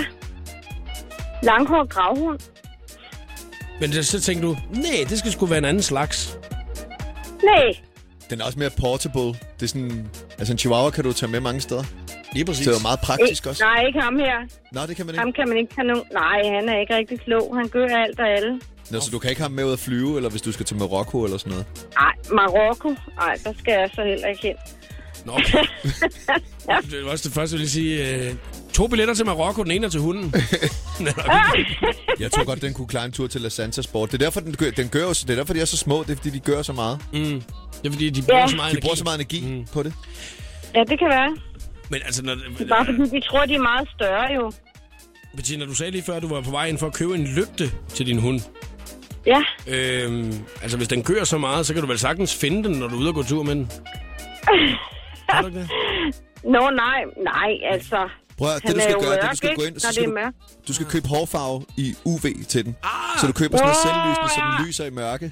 Langhåret gravhund. Men det- så tænkte du, nej, det skal sgu være en anden slags. Nej. Den er også mere portable. Det er sådan... Altså en chihuahua kan du tage med mange steder. Lige præcis. Så det er meget praktisk Ik- også. Nej, ikke ham her. Nå, det kan man ikke. Ham kan man ikke have nogen... Nej, han er ikke rigtig klog. Han gør alt og alle. Nå, så du kan ikke have ham med ud at flyve, eller hvis du skal til Marokko eller sådan noget. Nej, Marokko. Nej, der skal jeg så heller ikke hen. Nå, okay. Det var også det første, jeg ville sige. Øh, to billetter til Marokko, den ene er til hunden. Jeg tror godt, den kunne klare en tur til La Santa Sport. Det er derfor, den gør, den gør det er derfor, de er så små. Det er, fordi de gør så meget. mm. Det er fordi, de bruger Ja. så meget De energi. bruger så meget energi mm. på det. Ja, det kan være. Men altså, når, Det er bare fordi, de tror, de er meget større jo. Bettina, du sagde lige før, at du var på vej ind for at købe en lygte til din hund. Ja, Øhm, altså, hvis den kører så meget, så kan du vel sagtens finde den, når du er ude og gå tur med den. Kan du ikke det? Nå, nej, nej, altså. Prøv at, det Han du er skal jo gøre, det du skal ikke? gå ind, så det skal er du, du skal købe hårfarve i UV til den. Ah! Så du køber sådan noget selvlysende, så den lyser i mørke.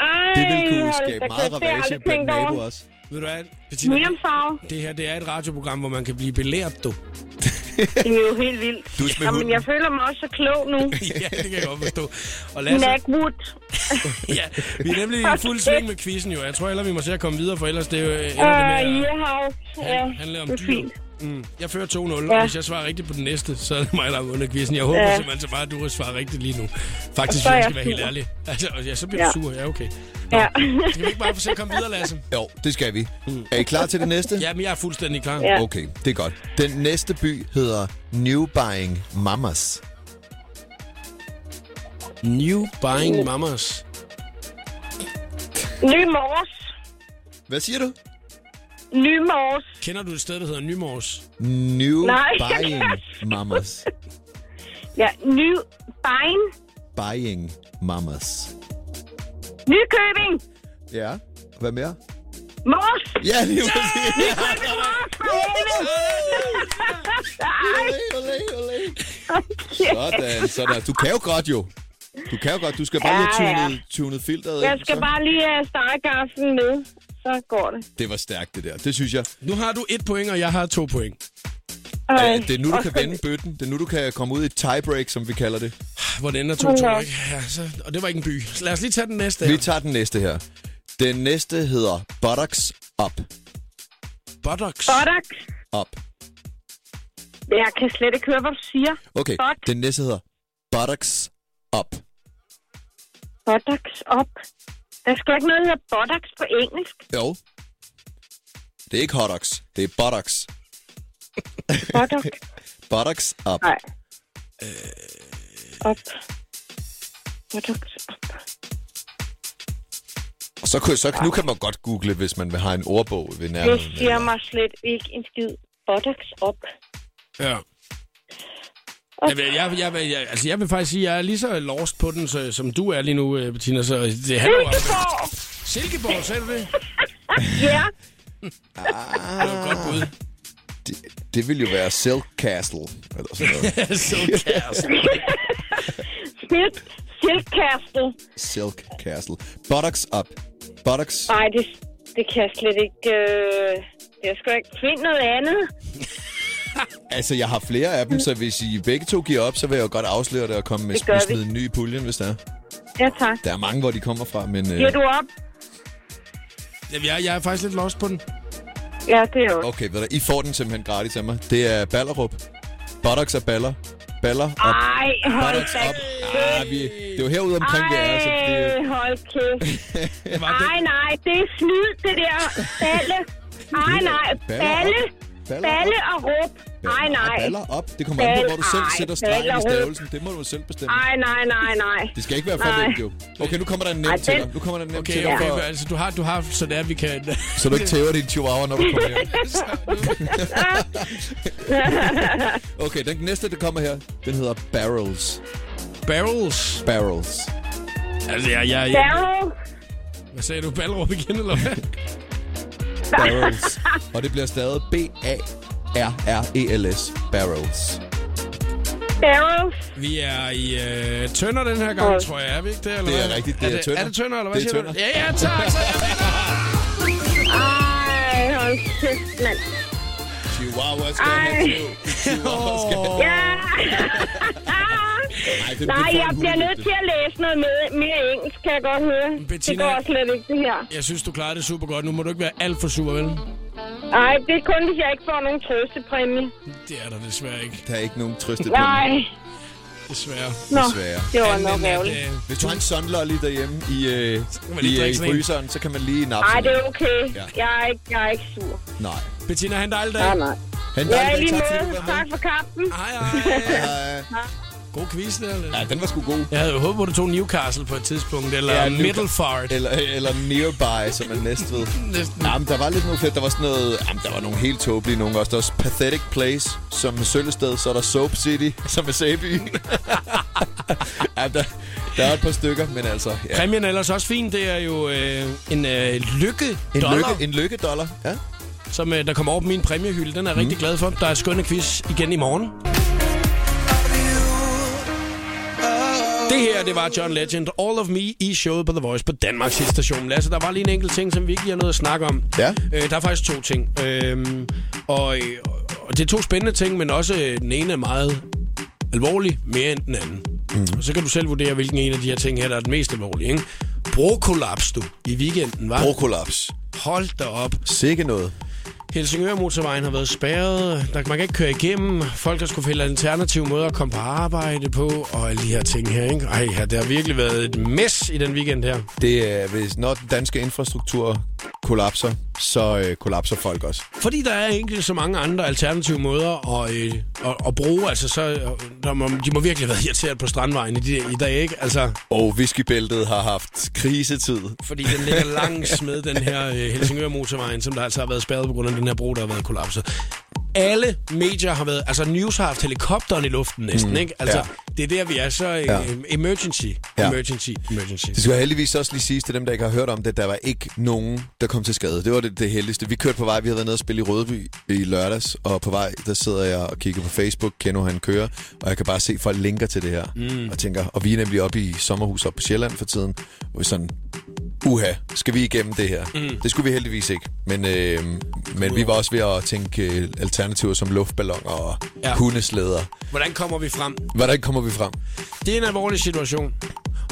Ej, Det vil kunne skabe meget ravage blandt naboer også. Ved du hvad, Bettina, det her det er et radioprogram, hvor man kan blive belært, du. det er jo helt vildt. Du er Jamen, jeg føler mig også så klog nu. ja, det kan jeg godt forstå. Og Lasse, Blackwood. ja, vi er nemlig i fuld sving med quizzen jo. Jeg tror heller, vi må se at komme videre, for ellers det er jo Uh, det med at Yearhouse. Ja, handle om det er dyr. fint. Mm. Jeg fører 2-0, ja. Og hvis jeg svarer rigtigt på den næste, så er det mig, der har vundet quizzen. Jeg håber Ja. simpelthen så meget, at du svarer rigtigt lige nu. Faktisk, er jeg skal være helt ærlig. Altså, ja, så bliver Ja. du sur. Ja, okay. Ja. Skal vi ikke bare se at komme videre, Lasse? Jo, det skal vi. Er I klar til det næste? Ja, men jeg er fuldstændig klar. Ja. Okay, det er godt. Den næste by hedder New Buying Mamas. New Buying Mamas. Ny Mors. Hvad siger du? Ny Mors. Kender du et sted, der hedder Nymors? New Nej. Buying Mamas. Ja, Ny Bein. Buying Mamas. Nykøbing. Ja, hvad mere? Mors. Ja, lige præcis. Mors for helvede. Olé, olé, olé. Sådan, sådan. Du kan jo godt jo. Du kan jo godt. Du skal bare lige have ja. tunet, tunet filteret Jeg ind, skal så. bare lige have stegegaflen med. Så går det. Det var stærkt, det der. Det synes jeg. Nu har du et point, og jeg har to point. Ej, Øh, det er nu, du kan vende bøtten. Det er nu, du kan komme ud i et tiebreak, som vi kalder det. Hvor den ender 2-2, Ja. ikke? Ja, så, og det var ikke en by. Så lad os lige tage den næste Vi her. tager den næste her. Den næste hedder Buttocks Up. Buttocks. Buttocks. Up. Jeg kan slet ikke høre, hvad du siger. Okay, Butt. den næste hedder Buttocks Up. Buttocks op. Der skal ikke noget, der hedder buttocks på engelsk. Jo. Det er ikke hotdogs. Det er buttocks. Buttock. Buttocks Up. Nej. Op. Buttocks op. Og så, kunne- så nu kan man godt google, hvis man vil have en ordbog ved Det nærheden. siger mig slet ikke en skid. Buttocks op. Ja. Jeg vil, jeg, jeg, jeg, jeg, altså jeg vil faktisk sige, at jeg er lige så lost på den, så, som du er lige nu, øh, Bettina. Så det handler jo om... Silkeborg! Silkeborg, sagde du det? Ja. Det var godt bud. Det, det vil jo være Silk Castle. Eller sådan noget. Silkcast. Silk. Silkcastle. Silk Castle. Buttocks Up. Buttocks. Nej, det, det kan jeg slet ikke... Øh... Jeg skal ikke finde noget andet. Altså, jeg har flere af dem, så hvis I begge to giver op, så vil jeg jo godt afsløre det og komme med Det smide en ny i puljen, hvis der er. Ja, tak. Der er mange, hvor de kommer fra, men... Giver Øh, du op? Jamen, jeg, jeg er faktisk lidt lost på den. Ja, det er jo. okay, ved du, I får den simpelthen gratis af mig. Det er Ballerup. Buttocks og baller. Baller op. Ej, hold Buttocks da op. Ah, vi, det er jo herude omkring, vi er, så det, Ej, hold kæft. Det Ej, nej, det er snyd, det der. Balle. Ej, nej. Balle. Baller Balle op. og råb. Ej, nej. Baller op. Det kommer an på, hvor du selv Ej, sætter stregen i stavelsen. Det må du selv bestemme. Ej, nej, nej, nej. Det skal ikke være for Nej. nemt, jo. Okay, nu kommer der en nem til dig. Nu kommer der en nem Okay, til dig. okay, For, men altså, du har, du har, så det er, vi kan... så du ikke tæver din chihuahua, når du kommer hjem. Okay, den næste, der kommer her, den hedder Barrels. Barrels. Barrels. Altså, jeg, jeg, jeg, Barrel. hvad sagde du? Ballerup igen, eller hvad? Barrels. Og det bliver stadig B-A-R-R-E-L-S. Barrels. Barrel. Vi er i øh, Tønder den her gang, Hold. tror jeg. Er vi ikke det, eller Det er hvad? rigtigt, det er Tønder. Er det Tønder, eller hvad Det er siger Tønder. du? Ja, ja, tak. Så jeg vinder. Ej, hold kæft, mand. Chihuahua skal have tæv. Chihuahua skal have Ja. Ej, det, Nej, får jeg bliver nødt til at læse noget med, mere engelsk, kan jeg godt høre. Det Bettina- går slet ikke, det her. Jeg synes, du klarede det super godt. Nu må du ikke være alt for sur, vel? Nej, det er kun, hvis jeg ikke får nogen trøstepræmie. Det er der desværre ikke. Der er ikke nogen trøstet Nej. Desværre. Nå, Desværre. det var Anden nok ærgerligt. øh, Hvis du har en sunlolly derhjemme i, øh, i, øh, i sådan en. fryseren, så kan man lige nappe Nej, det er okay. Ja. Jeg er ikke, jeg er ikke sur. Nej. Bettina, han dejlig dag. Nej, nej. Ha' en Ja, i dejlig lige dag. Tak Tak for kampen. Hej, hej. Hej. God quiz der. Eller? Ja, den var sgu god. Jeg havde jo håbet på, at du tog Newcastle på et tidspunkt, eller Ja, Middlefart. Eller, eller Nearby, som er næst ved. Næsten. Jamen, der var lidt noget fedt. Der var sådan noget... Jamen, der var nogle helt tåbelige nogle også. Der var også Pathetic Place, som er Søllested. Så er der Soap City, som er Sæby. ja, der, der er et par stykker, men altså... Ja. Præmien er ellers også fin. Det er jo øh, en øh, lykke En, dollar, lykke, en lykkedollar. Ja. som øh, der kommer over på min præmiehylde. Den er jeg rigtig glad for. Der er skønne quiz igen i morgen. Det her, det var John Legend. All of Me i showet på The Voice på Danmarks station. Lasse, der var lige en enkelt ting, som vi ikke lige har noget at snakke om. Ja. Øh, der er faktisk to ting. Øhm, og, øh, og det er to spændende ting, men også øh, den ene er meget alvorlig, mere end den anden. Mm. Og så kan du selv vurdere, hvilken en af de her ting her, der er den mest alvorlige. Ikke? Brokollaps, du, i weekenden, var. Brokolaps. Hold da op. Sikke noget. Helsingør motorvejen har været spærret. Der, man kan ikke køre igennem. Folk har skulle finde alternative måder at komme på arbejde på. Og alle de her ting her, ikke? Ej, ja, det har virkelig været et mess i den weekend her. Det er, hvis når den danske infrastruktur kollapser, så øh, kollapser folk også. Fordi der er egentlig så mange andre alternative måder at, øh, at, at bruge. Altså, så, der må, de må virkelig have været irriteret på strandvejen i, de, i dag, ikke? Altså, Og whiskybæltet har haft krisetid. fordi den ligger langs med den her øh, Helsingør motorvejen, som der altså har været spærret på grund af den her bro, der har været kollapset. Alle medier har været... Altså, News har haft helikopteren i luften næsten, mm, ikke? Altså, ja. Det er der, vi er så... Øh, Ja. Emergency. Ja. Emergency. Emergency. Det skal heldigvis også lige siges til dem, der ikke har hørt om det. Der var ikke nogen, der kom til skade. Det var det, det heldigste. Vi kørte på vej. Vi havde været nede og spille i Rødeby i lørdags. Og på vej, der sidder jeg og kigger på Facebook. Kendo han kører. Og jeg kan bare se, folk linker til det her. Mm. Og tænker, og vi er nemlig oppe i sommerhus op på Sjælland for tiden. Og vi sådan, uha, skal vi igennem det her? Mm. Det skulle vi heldigvis ikke. Men, øh, men vi var også ved at tænke øh, alternativer som luftballoner og ja. hundeslæder. Hvordan kommer vi frem? Hvordan kommer vi frem? Det er en alvorlig situation.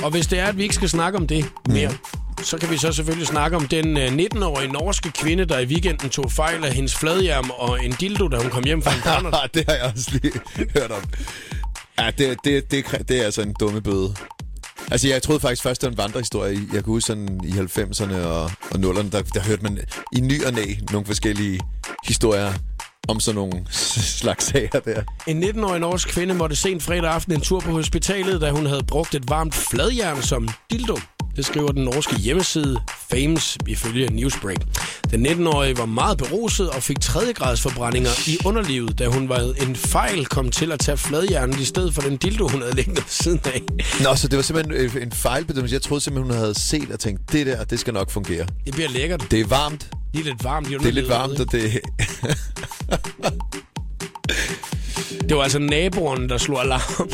Og hvis det er, at vi ikke skal snakke om det mere, mm. så kan vi så selvfølgelig snakke om den øh, 19-årige norske kvinde, der i weekenden tog fejl af hendes fladhjem og en dildo, da hun kom hjem fra en partner. det har jeg også lige hørt om. Ja, det, det, det, det er altså en dumme bøde. Altså, jeg troede faktisk først, det var en vandrehistorie. Jeg kan huske sådan i 90'erne og, og 0'erne, der, der hørte man i ny og næ nogle forskellige historier om sådan nogle slags sager der. En 19-årig norsk kvinde måtte sent fredag aften en tur på hospitalet, da hun havde brugt et varmt fladjern som dildo. Det skriver den norske hjemmeside Fames ifølge Newsbreak. Den 19-årige var meget beruset og fik 3. grads forbrændinger i underlivet, da hun var en fejl kom til at tage fladjernet i stedet for den dildo, hun havde liggende ved siden af. Nå, så det var simpelthen øh, en fejlbedømmelse. Jeg troede simpelthen, hun havde set og tænkt, det der, det skal nok fungere. Det bliver lækkert. Det er varmt. Lige lidt varmt i Det er lidt varmt, og det... Det var altså naboerne, der slog alarm.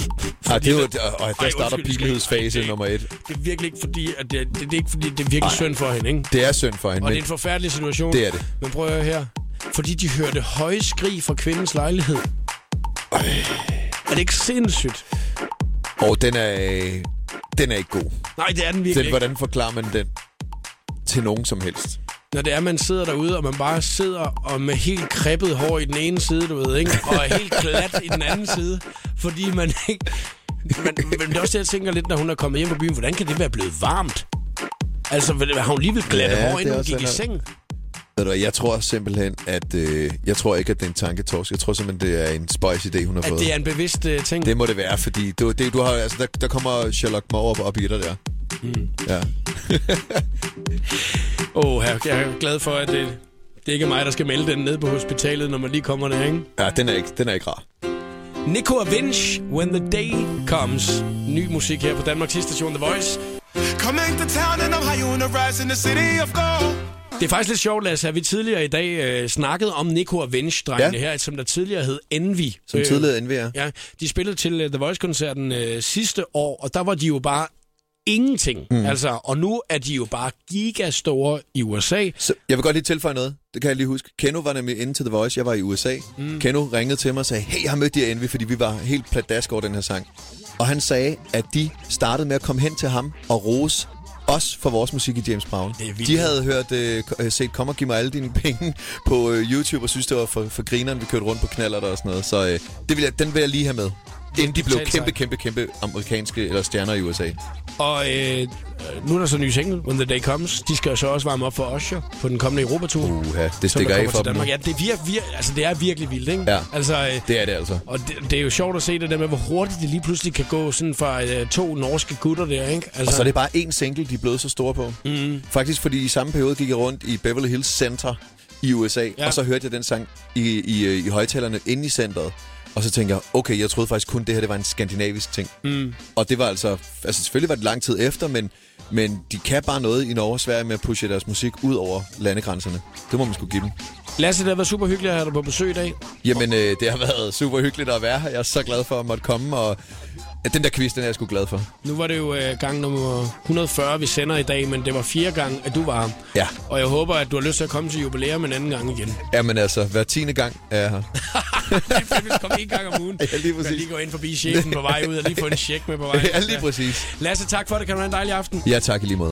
Ah, det var, og der Ej, starter det- nummer et. Det er virkelig ikke fordi, at det, det, det er ikke fordi, det er virkelig synd for hende, ikke? Det er synd for hende. Og det Men er en forfærdelig situation. Det er det. Men prøv at høre her. Fordi de hørte høje skrig fra kvindens lejlighed. Er det ikke sindssygt? Og den er, den er ikke god. Nej, det er den virkelig Den, ikke. hvordan forklarer man den til nogen som helst? Når det er, man sidder derude, og man bare sidder og med helt kreppet hår i den ene side, du ved, ikke? Og er helt glat i den anden side. Fordi man ikke... Men, men det er også det, jeg tænker lidt, når hun er kommet hjem på byen. Hvordan kan det være blevet varmt? Altså, har hun lige vil glatte Ja, hår, inden hun gik i en- seng? Ved du jeg tror simpelthen, at... Øh, jeg tror ikke, at det er en tanketorsk. Jeg tror simpelthen, det er en spøjs idé, hun har At fået. det er en bevidst uh, ting? Det må det være, fordi du, det, du har, altså, der, der kommer Sherlock Moore op, op i dig der. Mm. Ja. Åh, oh, jeg jeg er glad for, at det, det ikke er mig, der skal melde den ned på hospitalet, når man lige kommer der, ikke? ja, den er ikke, den er ikke rar. Nico Avinch, When the Day Comes. Ny musik her på Danmarks station The Voice. Come into town and I'm high on the rise in the city of gold. Det er faktisk lidt sjovt, Lasse, at vi tidligere i dag øh, snakkede om Nico Avinch-drengene Ja. her, som der tidligere hed Envy. Som Øh, tidligere NVR. Ja, de spillede til uh, The Voice-koncerten øh, sidste år, og der var de jo bare ingenting. Mm. Altså, og nu er de jo bare gigastore i USA. Så jeg vil godt lige tilføje noget. Det kan jeg lige huske. Keno var nemlig inde til The Voice. Jeg var i USA. Mm. Keno ringede til mig og sagde, hey, jeg har mødt de Envy, fordi vi var helt pladask over den her sang. Og han sagde, at de startede med at komme hen til ham og rose os for vores musik i James Brown. De havde hørt, øh, set Kom og giv mig alle dine penge på øh, YouTube og synes, det var for, for grineren, vi kørte rundt på knaller og sådan noget. Så øh, det vil jeg, den vil jeg lige have med. Inden de blev kæmpe, kæmpe, kæmpe amerikanske eller stjerner i USA. Og øh, nu er der så en ny single, When the Day Comes. De skal jo så også varme op for Usher på den kommende Europatur. Uha, det stikker af for dem. Ja, det er, vir, vir, altså, det er virkelig vildt, ikke? Ja. Altså, øh, Det er det altså. og det, det, er jo sjovt at se det der med, hvor hurtigt det lige pludselig kan gå sådan fra øh, to norske gutter der, ikke? Altså, Og så er det bare én single, de er blevet så store på. Mm. Faktisk fordi i samme periode gik jeg rundt i Beverly Hills Center i USA, Ja. og så hørte jeg den sang i, i, øh, i højtalerne inde i centret. Og så tænkte jeg, okay, jeg troede faktisk kun, det her det var en skandinavisk ting. Mm. Og det var altså, altså selvfølgelig var det lang tid efter, men, men de kan bare noget i Norge og Sverige med at pushe deres musik ud over landegrænserne. Det må man skulle give dem. Lasse, det har været super hyggeligt at have dig på besøg i dag. Jamen, øh, det har været super hyggeligt at være her. Jeg er så glad for at måtte komme, og ja, den der quiz, den er jeg sgu glad for. Nu var det jo øh, gang nummer 140, vi sender i dag, men det var fire gange, at du var. Ja. Og jeg håber, at du har lyst til at komme til jubilæum en anden gang igen. Jamen altså, hver tiende gang er jeg her. Det er du kommer en gang om ugen. Ja, lige præcis. lige gå ind forbi chefen på vej ud og lige få en check med på vej. Ja, lige præcis. Lasse, tak for det. Kan du have en dejlig aften. Ja, tak i lige måde.